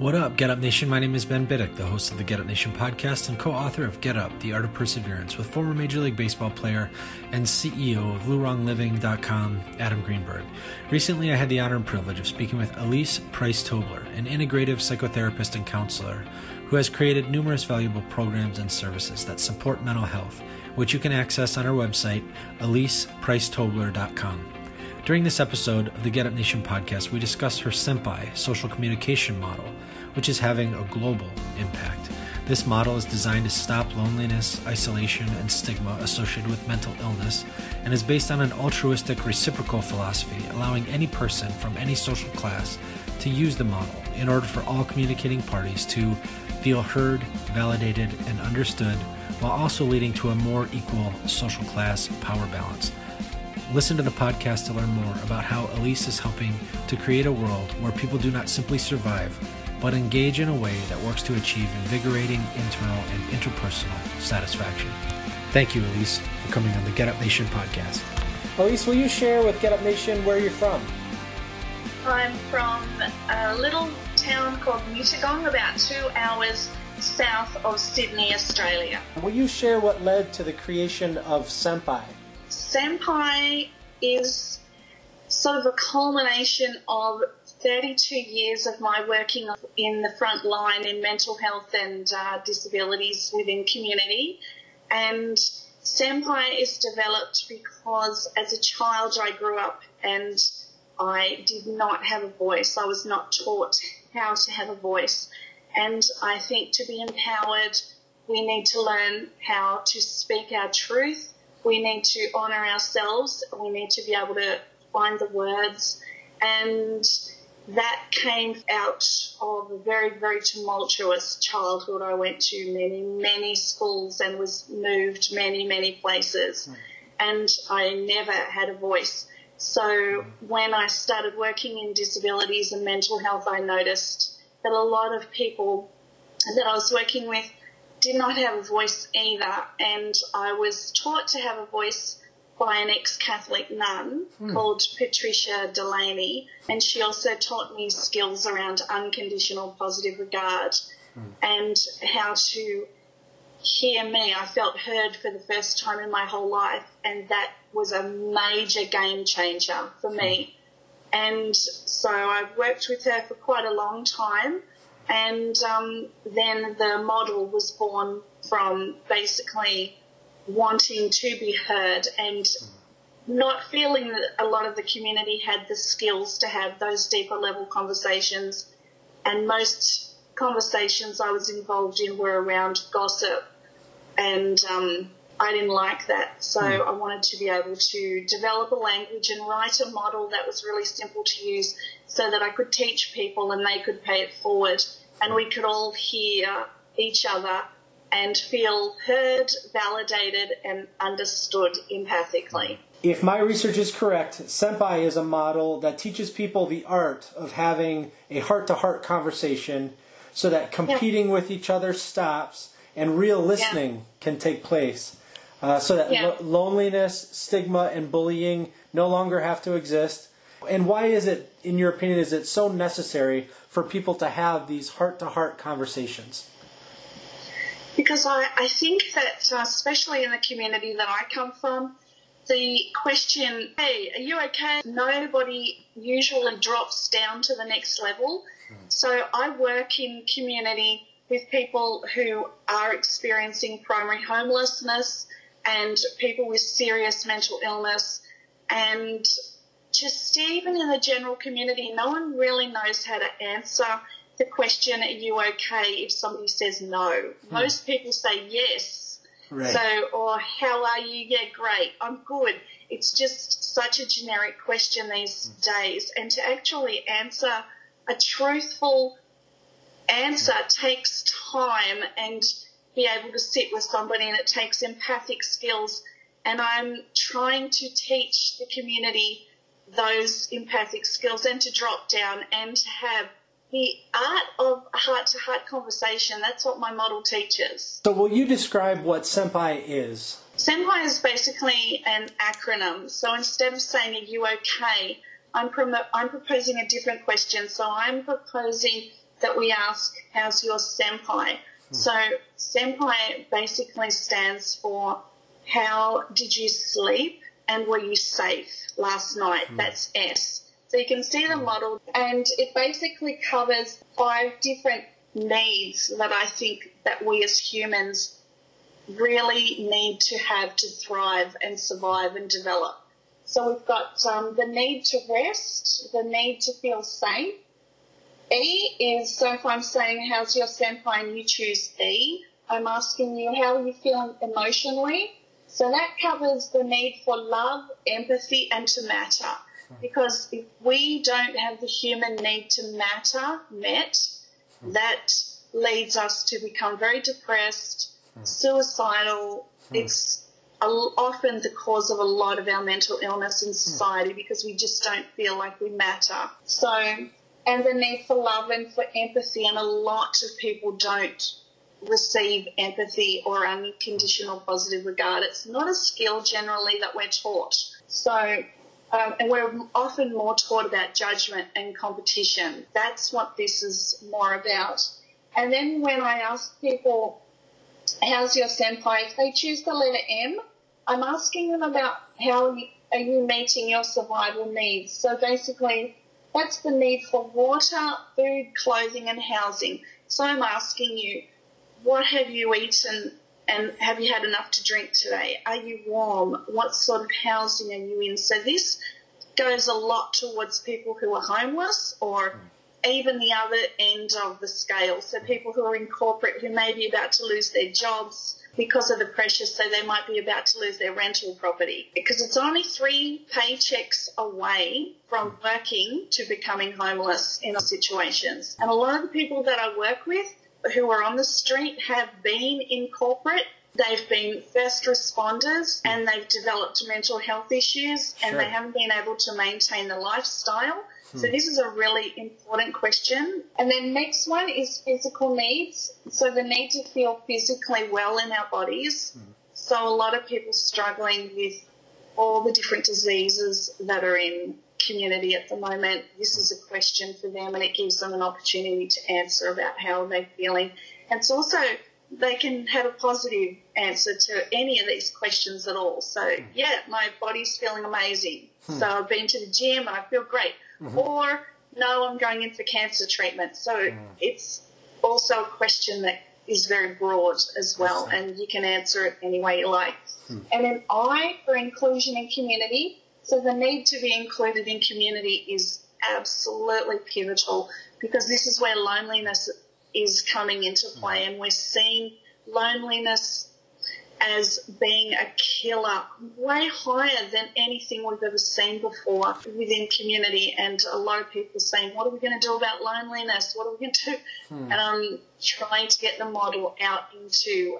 What up, Get Up Nation? My name is Ben Biddick, the host of the Get Up Nation podcast and co author of Get Up, The Art of Perseverance, with former Major League Baseball player and CEO of LuRongLiving.com, Adam Greenberg. Recently, I had the honor and privilege of speaking with Elise Price Tobler, an integrative psychotherapist and counselor who has created numerous valuable programs and services that support mental health, which you can access on our website, AlysePrice-Tobler.com. During this episode of the Get Up Nation podcast, we discuss her SEMPI social communication model which is having a global impact. This model is designed to stop loneliness, isolation, and stigma associated with mental illness and is based on an altruistic reciprocal philosophy, allowing any person from any social class to use the model in order for all communicating parties to feel heard, validated, and understood, while also leading to a more equal social class power balance. Listen to the podcast to learn more about how Alyse is helping to create a world where people do not simply survive, but engage in a way that works to achieve invigorating internal and interpersonal satisfaction. Thank you, Alyse, for coming on the Get Up Nation podcast. Alyse, will you share with Get Up Nation where you're from? I'm from a little town called Mittagong, about two hours south of Sydney, Australia. Will you share what led to the creation of SEMPI? SEMPI is sort of a culmination of 32 years of my working in the front line in mental health and uh, disabilities within community. And SEMPI is developed because as a child I grew up and I did not have a voice. I was not taught how to have a voice. And I think to be empowered, we need to learn how to speak our truth. We need to honour ourselves. We need to be able to find the words and that came out of a very, very tumultuous childhood. I went to many, many schools and was moved many, many places. Mm. And I never had a voice. So when I started working in disabilities and mental health, I noticed that a lot of people that I was working with did not have a voice either. And I was taught to have a voice by an ex-Catholic nun hmm. called Patricia Delaney, and she also taught me skills around unconditional positive regard hmm. and how to hear me. I felt heard for the first time in my whole life, and that was a major game changer for me. Hmm. And so I've worked with her for quite a long time, and um, then the model was born from basically wanting to be heard and not feeling that a lot of the community had the skills to have those deeper level conversations. And most conversations I was involved in were around gossip. And um, I didn't like that. So mm. I wanted to be able to develop a language and write a model that was really simple to use so that I could teach people and they could pay it forward. And we could all hear each other and feel heard, validated, and understood empathically. If my research is correct, SEMPI is a model that teaches people the art of having a heart to heart conversation so that competing yeah. with each other stops and real listening yeah. can take place. Uh, so that yeah. lo- loneliness, stigma, and bullying no longer have to exist. And why is it, in your opinion, is it so necessary for people to have these heart to heart conversations? Because I, I think that, uh, especially in the community that I come from, the question, hey, are you okay? Nobody usually drops down to the next level. Mm. So I work in community with people who are experiencing primary homelessness and people with serious mental illness. And just even in the general community, no one really knows how to answer the question, are you okay, if somebody says no. Hmm. Most people say yes. Right. So, or how are you? Yeah, great. I'm good. It's just such a generic question these hmm. days. And to actually answer a truthful answer takes time and be able to sit with somebody and it takes empathic skills. And I'm trying to teach the community those empathic skills and to drop down and to have the art of heart to heart conversation. That's what my model teaches. So, will you describe what SEMPI is? SEMPI is basically an acronym. So, instead of saying, Are you okay? I'm, prom- I'm proposing a different question. So, I'm proposing that we ask, How's your SEMPI? Hmm. So, SEMPI basically stands for How did you sleep and were you safe last night? Hmm. That's S. So you can see the model and it basically covers five different needs that I think that we as humans really need to have to thrive and survive and develop. So we've got um, the need to rest, the need to feel safe. E is, so if I'm saying, how's your SEMPI and you choose E, I'm asking you, how are you feeling emotionally? So that covers the need for love, empathy, and to matter. Because if we don't have the human need to matter met, that leads us to become very depressed, suicidal. It's often the cause of a lot of our mental illness in society because we just don't feel like we matter. So, and the need for love and for empathy, and a lot of people don't receive empathy or unconditional positive regard. It's not a skill generally that we're taught. So um, and we're often more taught about judgment and competition. That's what this is more about. And then when I ask people, how's your SEMPI? If they choose the letter M, I'm asking them about how are you meeting your survival needs. So basically, that's the need for water, food, clothing, and housing. So I'm asking you, what have you eaten and have you had enough to drink today? Are you warm? What sort of housing are you in? So this goes a lot towards people who are homeless or even the other end of the scale. So people who are in corporate who may be about to lose their jobs because of the pressure, so they might be about to lose their rental property. Because it's only three paychecks away from working to becoming homeless in situations. And a lot of the people that I work with who are on the street have been in corporate. They've been first responders and they've developed mental health issues and sure. they haven't been able to maintain the lifestyle. Hmm. So this is a really important question. And then next one is physical needs. So the need to feel physically well in our bodies. Hmm. So a lot of people struggling with all the different diseases that are in community at the moment. This is a question for them and it gives them an opportunity to answer about how they're feeling. And it's also, they can have a positive answer to any of these questions at all. So, yeah, my body's feeling amazing. Hmm. So I've been to the gym and I feel great. Mm-hmm. Or, no, I'm going in for cancer treatment. So mm. it's also a question that is very broad as well, and you can answer it any way you like. Hmm. And then I, for inclusion in community, so the need to be included in community is absolutely pivotal because this is where loneliness is coming into play and we're seeing loneliness as being a killer way higher than anything we've ever seen before within community and a lot of people are saying what are we going to do about loneliness what are we going to do hmm. and i'm trying to get the model out into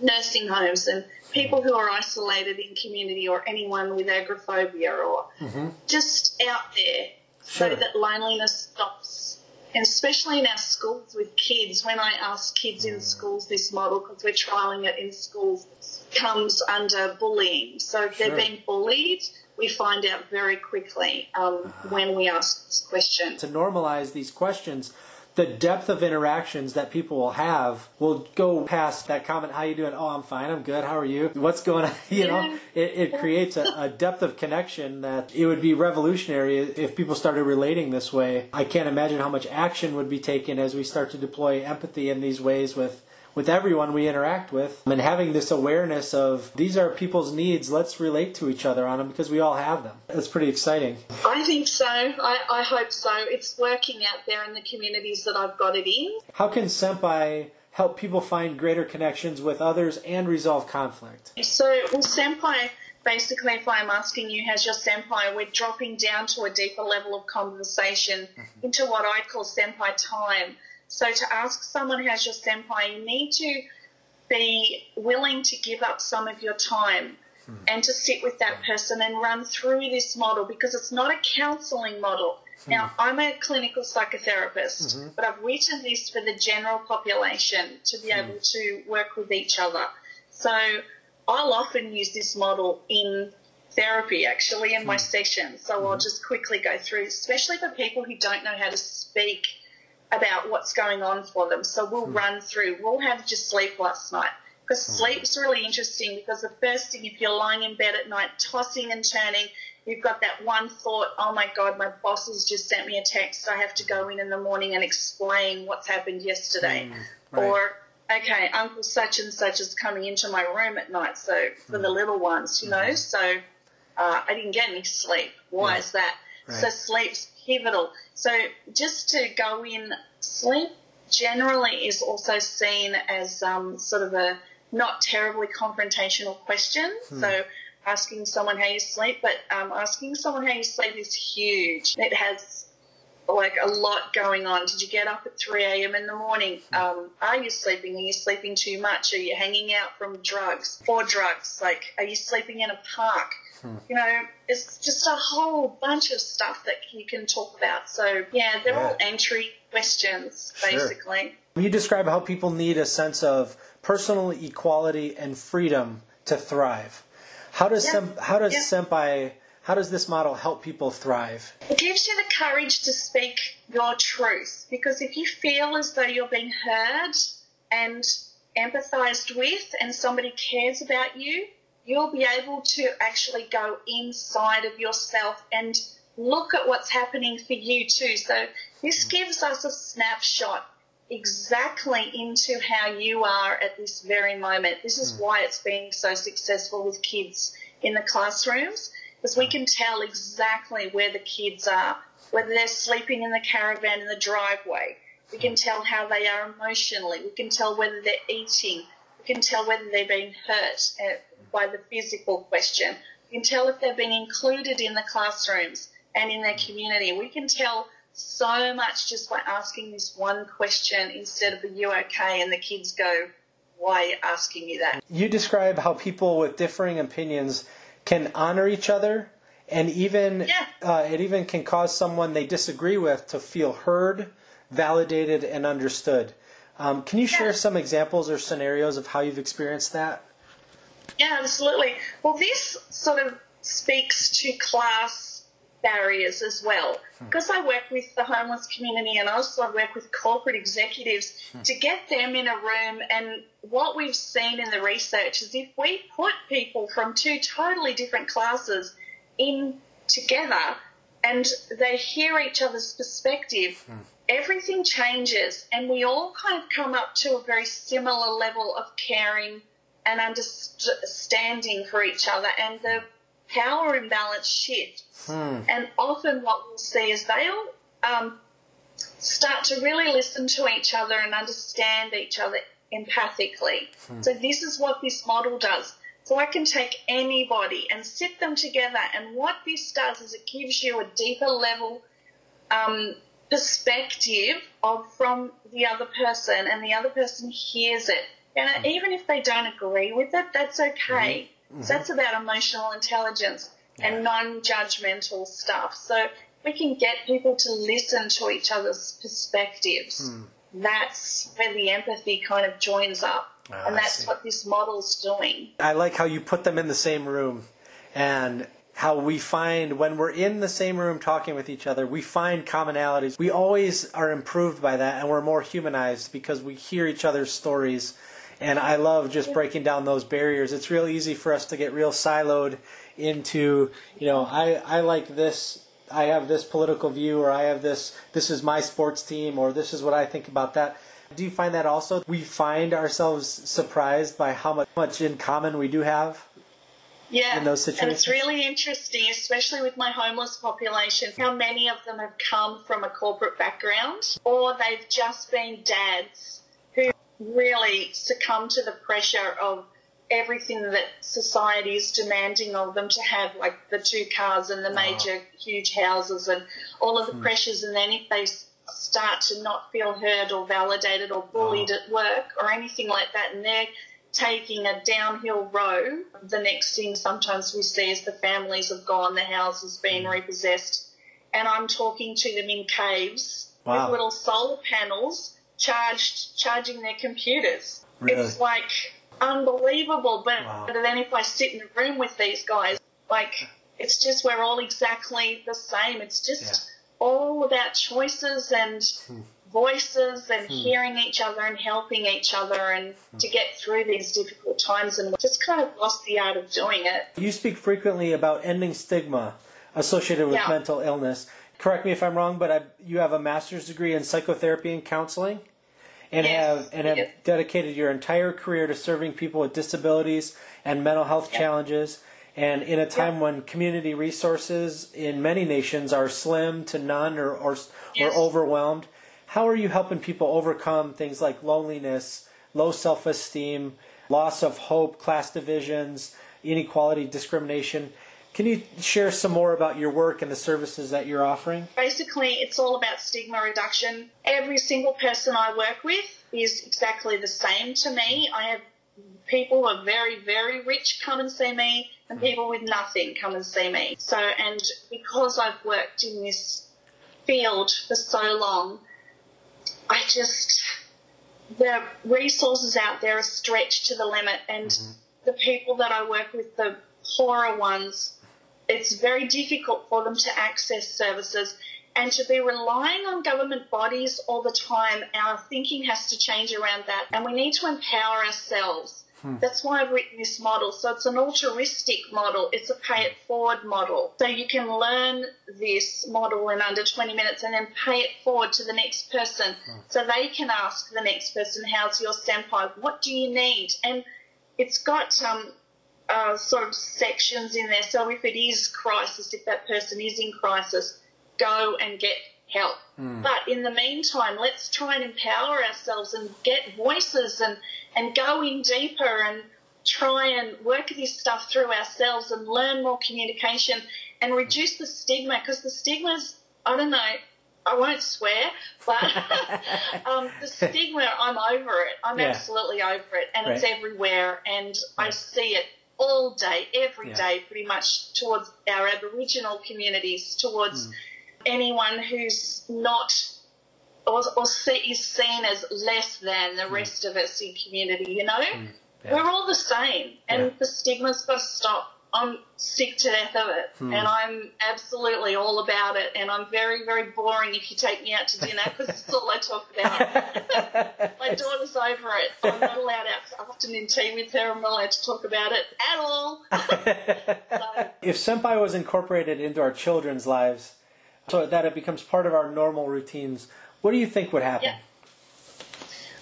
nursing homes and people who are isolated in community or anyone with agoraphobia or mm-hmm. just out there sure. so that loneliness stops. And especially in our schools with kids, when I ask kids in schools this model, because we're trialling it in schools, comes under bullying. So if sure. they're being bullied, we find out very quickly um, when we ask this question. To normalize these questions, the depth of interactions that people will have will go past that comment, how you doing? Oh, I'm fine. I'm good. How are you? What's going on? You know, it, it creates a, a, depth of connection that it would be revolutionary if people started relating this way. I can't imagine how much action would be taken as we start to deploy empathy in these ways with with everyone we interact with and having this awareness of these are people's needs let's relate to each other on them because we all have them. That's pretty exciting. I think so. I, I hope so. It's working out there in the communities that i've got it in. How can SEMPI help people find greater connections with others and resolve conflict? So well SEMPI basically, if I'm asking you, how's your SEMPI, we're dropping down to a deeper level of conversation mm-hmm. into what I call SEMPI time. So to ask someone how's your SEMPI, you need to be willing to give up some of your time mm-hmm. and to sit with that person and run through this model because it's not a counseling model. Mm-hmm. Now, I'm a clinical psychotherapist, mm-hmm. but I've written this for the general population to be able to work with each other. So I'll often use this model in therapy actually in my hmm. sessions. So I'll hmm. just quickly go through, especially for people who don't know how to speak about what's going on for them. So we'll mm. run through. We'll have just sleep last night because mm. sleep's really interesting because the first thing, if you're lying in bed at night, tossing and turning, you've got that one thought, oh my God, my boss has just sent me a text. I have to go in in the morning and explain what's happened yesterday. Mm. Right. Or okay, Uncle such and such is coming into my room at night. So for the hmm. little ones, you know, mm-hmm. so uh, I didn't get any sleep. Why yeah. is that? Right. So sleep's pivotal. So just to go in, sleep generally is also seen as um, sort of a not terribly confrontational question. Hmm. So asking someone how you sleep, but um, asking someone how you sleep is huge. It has like a lot going on. Did you get up at 3 a.m. in the morning? Um, are you sleeping? Are you sleeping too much? Are you hanging out from drugs or drugs? Like, are you sleeping in a park? Hmm. You know, it's just a whole bunch of stuff that you can talk about. So, yeah, they're yeah. all entry questions, basically. Sure. You describe how people need a sense of personal equality and freedom to thrive. How does, yeah. sem- how does yeah. SEMPI how does this model help people thrive? It gives you the courage to speak your truth because if you feel as though you're being heard and empathized with and somebody cares about you, you'll be able to actually go inside of yourself and look at what's happening for you too. So this gives us a snapshot exactly into how you are at this very moment. This is hmm. why it's been so successful with kids in the classrooms because we can tell exactly where the kids are, whether they're sleeping in the caravan in the driveway. We can tell how they are emotionally. We can tell whether they're eating. We can tell whether they're being hurt uh, by the physical question. We can tell if they're being included in the classrooms and in their community. We can tell so much just by asking this one question instead of, are you okay? And the kids go, why are you asking me that? You describe how people with differing opinions can honor each other, and even yeah. uh, it even can cause someone they disagree with to feel heard, validated, and understood. Um, can you share some examples or scenarios of how you've experienced that? Yeah, absolutely. Well, this sort of speaks to class barriers as well. Hmm. Because I work with the homeless community and also I work with corporate executives hmm. to get them in a room. And what we've seen in the research is if we put people from two totally different classes in together and they hear each other's perspective, hmm. everything changes and we all kind of come up to a very similar level of caring and understanding for each other. And the power imbalance shift. Hmm. And often what we'll see is they'll um, start to really listen to each other and understand each other empathically. Hmm. So this is what this model does. So I can take anybody and sit them together, and what this does is it gives you a deeper level um, perspective of from the other person, and the other person hears it. And hmm. even if they don't agree with it, that's okay. Mm-hmm. So that's about emotional intelligence yeah. and non-judgmental stuff. So we can get people to listen to each other's perspectives. Mm. That's where the empathy kind of joins up. Oh, and that's what this model's doing. I like how you put them in the same room and how we find when we're in the same room talking with each other, we find commonalities. We always are improved by that and we're more humanized because we hear each other's stories and I love just breaking down those barriers. It's real easy for us to get real siloed into, you know, I, I like this, I have this political view, or I have this, this is my sports team, or this is what I think about that. Do you find that also? We find ourselves surprised by how much, much in common we do have? Yeah, in those situations? and it's really interesting, especially with my homeless population, how many of them have come from a corporate background or they've just been dads really succumb to the pressure of everything that society is demanding of them to have, like the two cars and the major huge houses and all of the hmm. pressures. And then if they start to not feel heard or validated or bullied oh. at work or anything like that, and they're taking a downhill row, the next thing sometimes we see is the families have gone, the house has been mm. repossessed, and I'm talking to them in caves wow. with little solar panels charged, charging their computers. Really? It's like unbelievable. But, wow. but then if I sit in a room with these guys, like it's just we're all exactly the same. It's just yeah. all about choices and hmm. voices and hmm. hearing each other and helping each other and hmm. to get through these difficult times and just kind of lost the art of doing it. You speak frequently about ending stigma associated with yeah. mental illness. Correct me if I'm wrong, but I, you have a master's degree in psychotherapy and counseling and yes. have and have yes. dedicated your entire career to serving people with disabilities and mental health yes. challenges. And in a time when community resources in many nations are slim to none or, or, or overwhelmed, how are you helping people overcome things like loneliness, low self esteem, loss of hope, class divisions, inequality, discrimination? Can you share some more about your work and the services that you're offering? Basically, it's all about stigma reduction. Every single person I work with is exactly the same to me. I have people who are very, very rich come and see me, and people with nothing come and see me. So, and because I've worked in this field for so long, I just, the resources out there are stretched to the limit, and mm-hmm. the people that I work with, the poorer ones, it's very difficult for them to access services and to be relying on government bodies all the time. Our thinking has to change around that, and we need to empower ourselves. Hmm. That's why I've written this model. So it's an altruistic model. It's a pay it forward model. So you can learn this model in under 20 minutes and then pay it forward to the next person. Hmm. So they can ask the next person, how's your SEMPI? What do you need? And it's got um, uh, sort of sections in there. So if it is crisis, if that person is in crisis, go and get help. Mm. But in the meantime, let's try and empower ourselves and get voices and, and go in deeper and try and work this stuff through ourselves and learn more communication and reduce the stigma because the stigma's, I don't know, I won't swear, but um, the stigma, I'm over it. I'm yeah. absolutely over it, and right. it's everywhere, and I see it all day, every yeah. day, pretty much towards our Aboriginal communities, towards mm. anyone who's not or, or see, is seen as less than the mm. rest of us in community. You know, mm. yeah. we're all the same, and yeah. the stigma's got to stop. I'm sick to death of it, hmm. and I'm absolutely all about it. And I'm very, very boring if you take me out to dinner because it's all I talk about. My daughter's over it. I'm not allowed out to afternoon tea with her. I'm not allowed to talk about it at all. so. If SEMPI was incorporated into our children's lives, so that it becomes part of our normal routines, what do you think would happen? Yeah.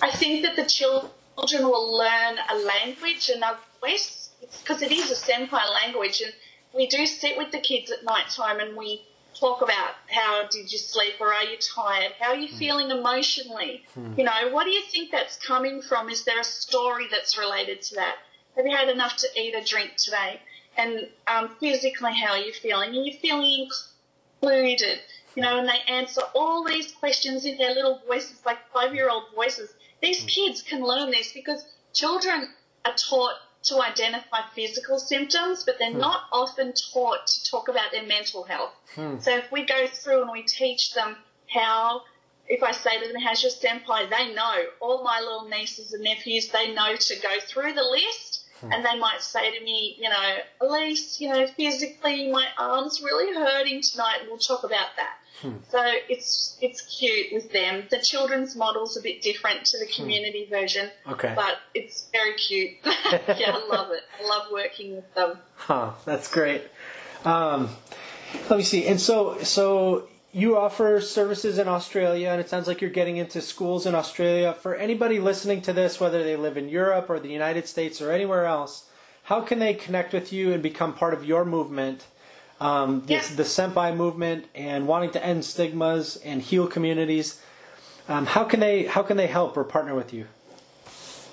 I think that the children will learn a language, another voice because it is a SEMPI language, and we do sit with the kids at night time and we talk about how did you sleep or are you tired? How are you mm. feeling emotionally? Mm. You know, what do you think that's coming from? Is there a story that's related to that? Have you had enough to eat or drink today? And um, physically, how are you feeling? Are you feeling included? You know, and they answer all these questions in their little voices, like five year old voices. These mm. kids can learn this because children are taught to identify physical symptoms, but they're hmm. not often taught to talk about their mental health. Hmm. So if we go through and we teach them how, if I say to them, how's your SEMPI, they know. All my little nieces and nephews, they know to go through the list and they might say to me, you know, Alyse, you know, physically my arm's really hurting tonight and we'll talk about that. Hmm. So it's it's cute with them. The children's model's a bit different to the hmm. community hmm. version. Okay. But it's very cute. yeah, I love it. I love working with them. Huh, that's great. Um, let me see. And so so you offer services in Australia, and it sounds like you're getting into schools in Australia. For anybody listening to this, whether they live in Europe or the United States or anywhere else, how can they connect with you and become part of your movement, um, this, yeah. the SEMPI movement, and wanting to end stigmas and heal communities? Um, how can they how can they help or partner with you?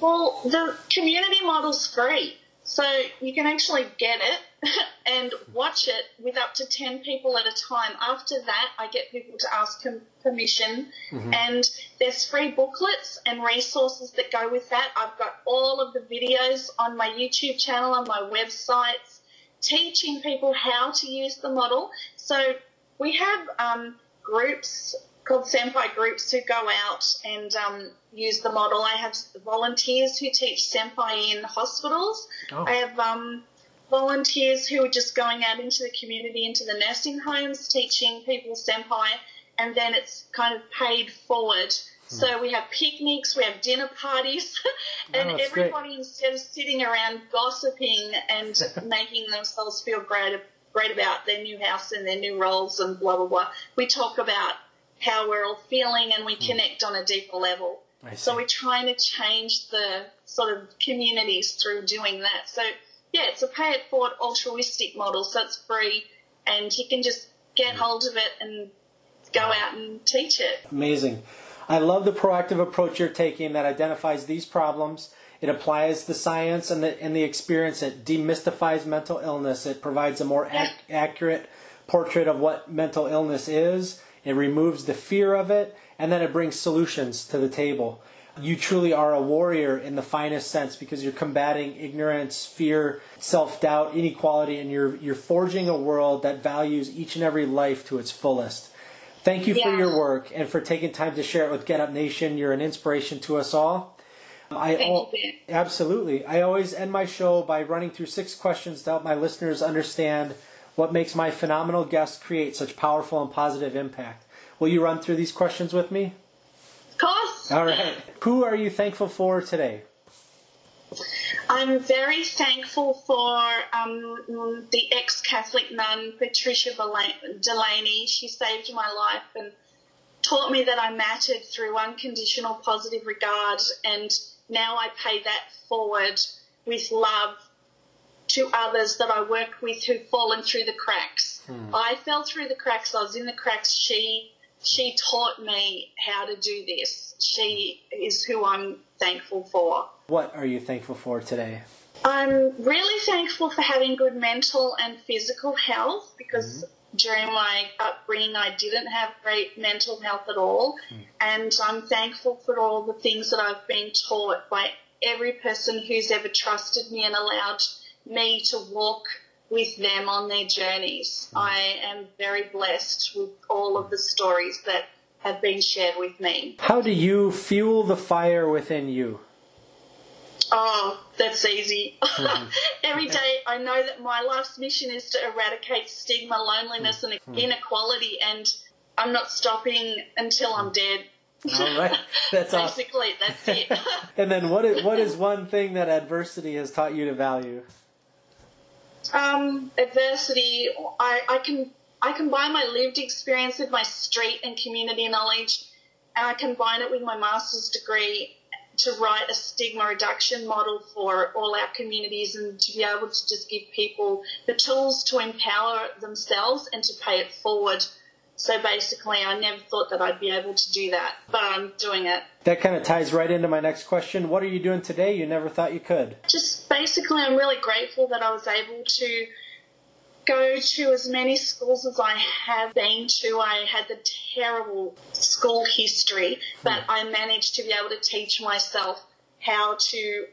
Well, the community model's free. So you can actually get it and watch it with up to 10 people at a time. After that, I get people to ask permission. Mm-hmm. And there's free booklets and resources that go with that. I've got all of the videos on my YouTube channel, on my websites, teaching people how to use the model. So we have um, groups called SEMPI groups who go out and um, use the model. I have volunteers who teach SEMPI in hospitals. Oh. I have um, volunteers who are just going out into the community, into the nursing homes, teaching people SEMPI, and then it's kind of paid forward. Hmm. So we have picnics, we have dinner parties, and oh, everybody great. instead of sitting around gossiping and making themselves feel great, great about their new house and their new roles and blah blah blah, we talk about how we're all feeling and we hmm. connect on a deeper level. So we're trying to change the sort of communities through doing that. So yeah, it's a pay it forward altruistic model, so it's free and you can just get hmm. hold of it and go out and teach it. Amazing. I love the proactive approach you're taking that identifies these problems. It applies the science and the, and the experience. It demystifies mental illness. It provides a more ac- accurate portrait of what mental illness is it removes the fear of it, and then it brings solutions to the table. You truly are a warrior in the finest sense because you're combating ignorance, fear, self doubt, inequality, and you're, you're forging a world that values each and every life to its fullest. Thank you yeah. for your work and for taking time to share it with Get Up Nation. You're an inspiration to us all. I al- absolutely. I always end my show by running through six questions to help my listeners understand what makes my phenomenal guests create such powerful and positive impact? Will you run through these questions with me? All right. Who are you thankful for today? I'm very thankful for um, the ex Catholic nun, Patricia Delaney. She saved my life and taught me that I mattered through unconditional positive regard, and now I pay that forward with love to others that I work with who've fallen through the cracks. Hmm. I fell through the cracks. I was in the cracks. She she taught me how to do this. She is who I'm thankful for. What are you thankful for today? I'm really thankful for having good mental and physical health because mm-hmm. during my upbringing I didn't have great mental health at all. Mm. And I'm thankful for all the things that I've been taught by every person who's ever trusted me and allowed me to walk with them on their journeys. Mm. I am very blessed with all of the stories that have been shared with me. How do you fuel the fire within you? Oh, that's easy. Mm-hmm. Every day I know that my life's mission is to eradicate stigma, loneliness, and mm-hmm. inequality, and I'm not stopping until I'm dead. All right, that's basically awesome. that's it. and then, what is what is one thing that adversity has taught you to value? Um, adversity, I, I can I combine my lived experience with my street and community knowledge, and I combine it with my master's degree to write a stigma reduction model for all our communities and to be able to just give people the tools to empower themselves and to pay it forward so basically, I never thought that I'd be able to do that, but I'm doing it. That kind of ties right into my next question. What are you doing today you never thought you could? Just basically, I'm really grateful that I was able to go to as many schools as I have been to. I had the terrible school history, but. I managed to be able to teach myself how to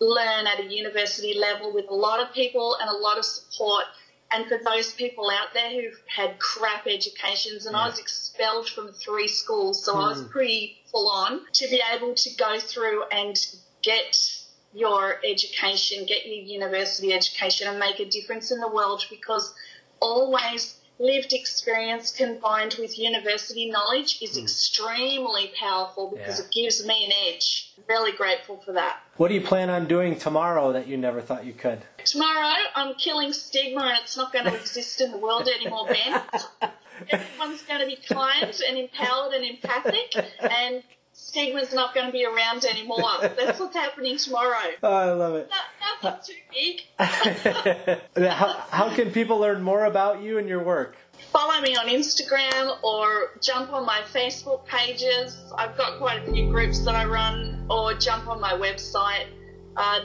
learn at a university level with a lot of people and a lot of support and for those people out there who've had crap educations, and yeah. I was expelled from three schools, so mm. I was hmm. pretty full on, to be able to go through and get your education, get your university education, and make a difference in the world because always lived experience combined with university knowledge is hmm. extremely powerful because Yeah. it gives me an edge. Really grateful for that. What do you plan on doing tomorrow that you never thought you could? Tomorrow, I'm killing stigma and it's not going to exist in the world anymore, Ben. Everyone's going to be kind and empowered and empathic, and stigma's not going to be around anymore. That's what's happening tomorrow. Oh, I love it. No, nothing too big. how, how can people learn more about you and your work? Follow me on Instagram or jump on my Facebook pages. I've got quite a few groups that I run, or jump on my website, uh,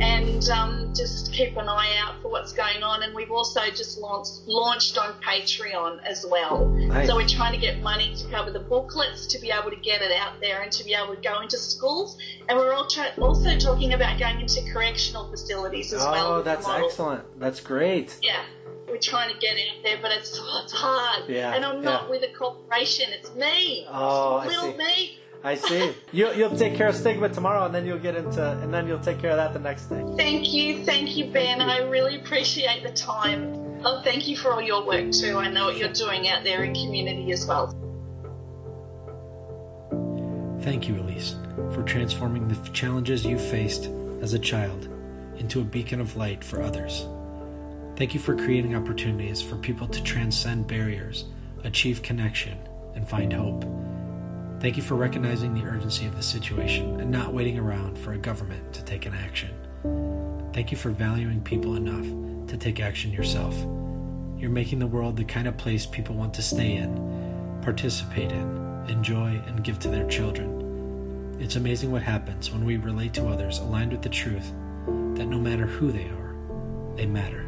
and um, just keep an eye out for what's going on. And we've also just launched, launched on Patreon as well. Nice. So we're trying to get money to cover the booklets to be able to get it out there and to be able to go into schools. And we're all tra- also talking about going into correctional facilities as well. Oh, that's excellent. That's great. Yeah, we're trying to get out there, but it's oh, it's hard. Yeah, and I'm not yeah. with a corporation. It's me. Oh, I little see. me. I see. You, you'll take care of stigma tomorrow, and then you'll get into, and then you'll take care of that the next day. Thank you, thank you, Ben. I really appreciate the time. Oh, thank you for all your work too. I know what you're doing out there in community as well. Thank you, Alyse, for transforming the challenges you faced as a child into a beacon of light for others. Thank you for creating opportunities for people to transcend barriers, achieve connection, and find hope. Thank you for recognizing the urgency of the situation and not waiting around for a government to take an action. Thank you for valuing people enough to take action yourself. You're making the world the kind of place people want to stay in, participate in, enjoy, and give to their children. It's amazing what happens when we relate to others aligned with the truth that no matter who they are, they matter.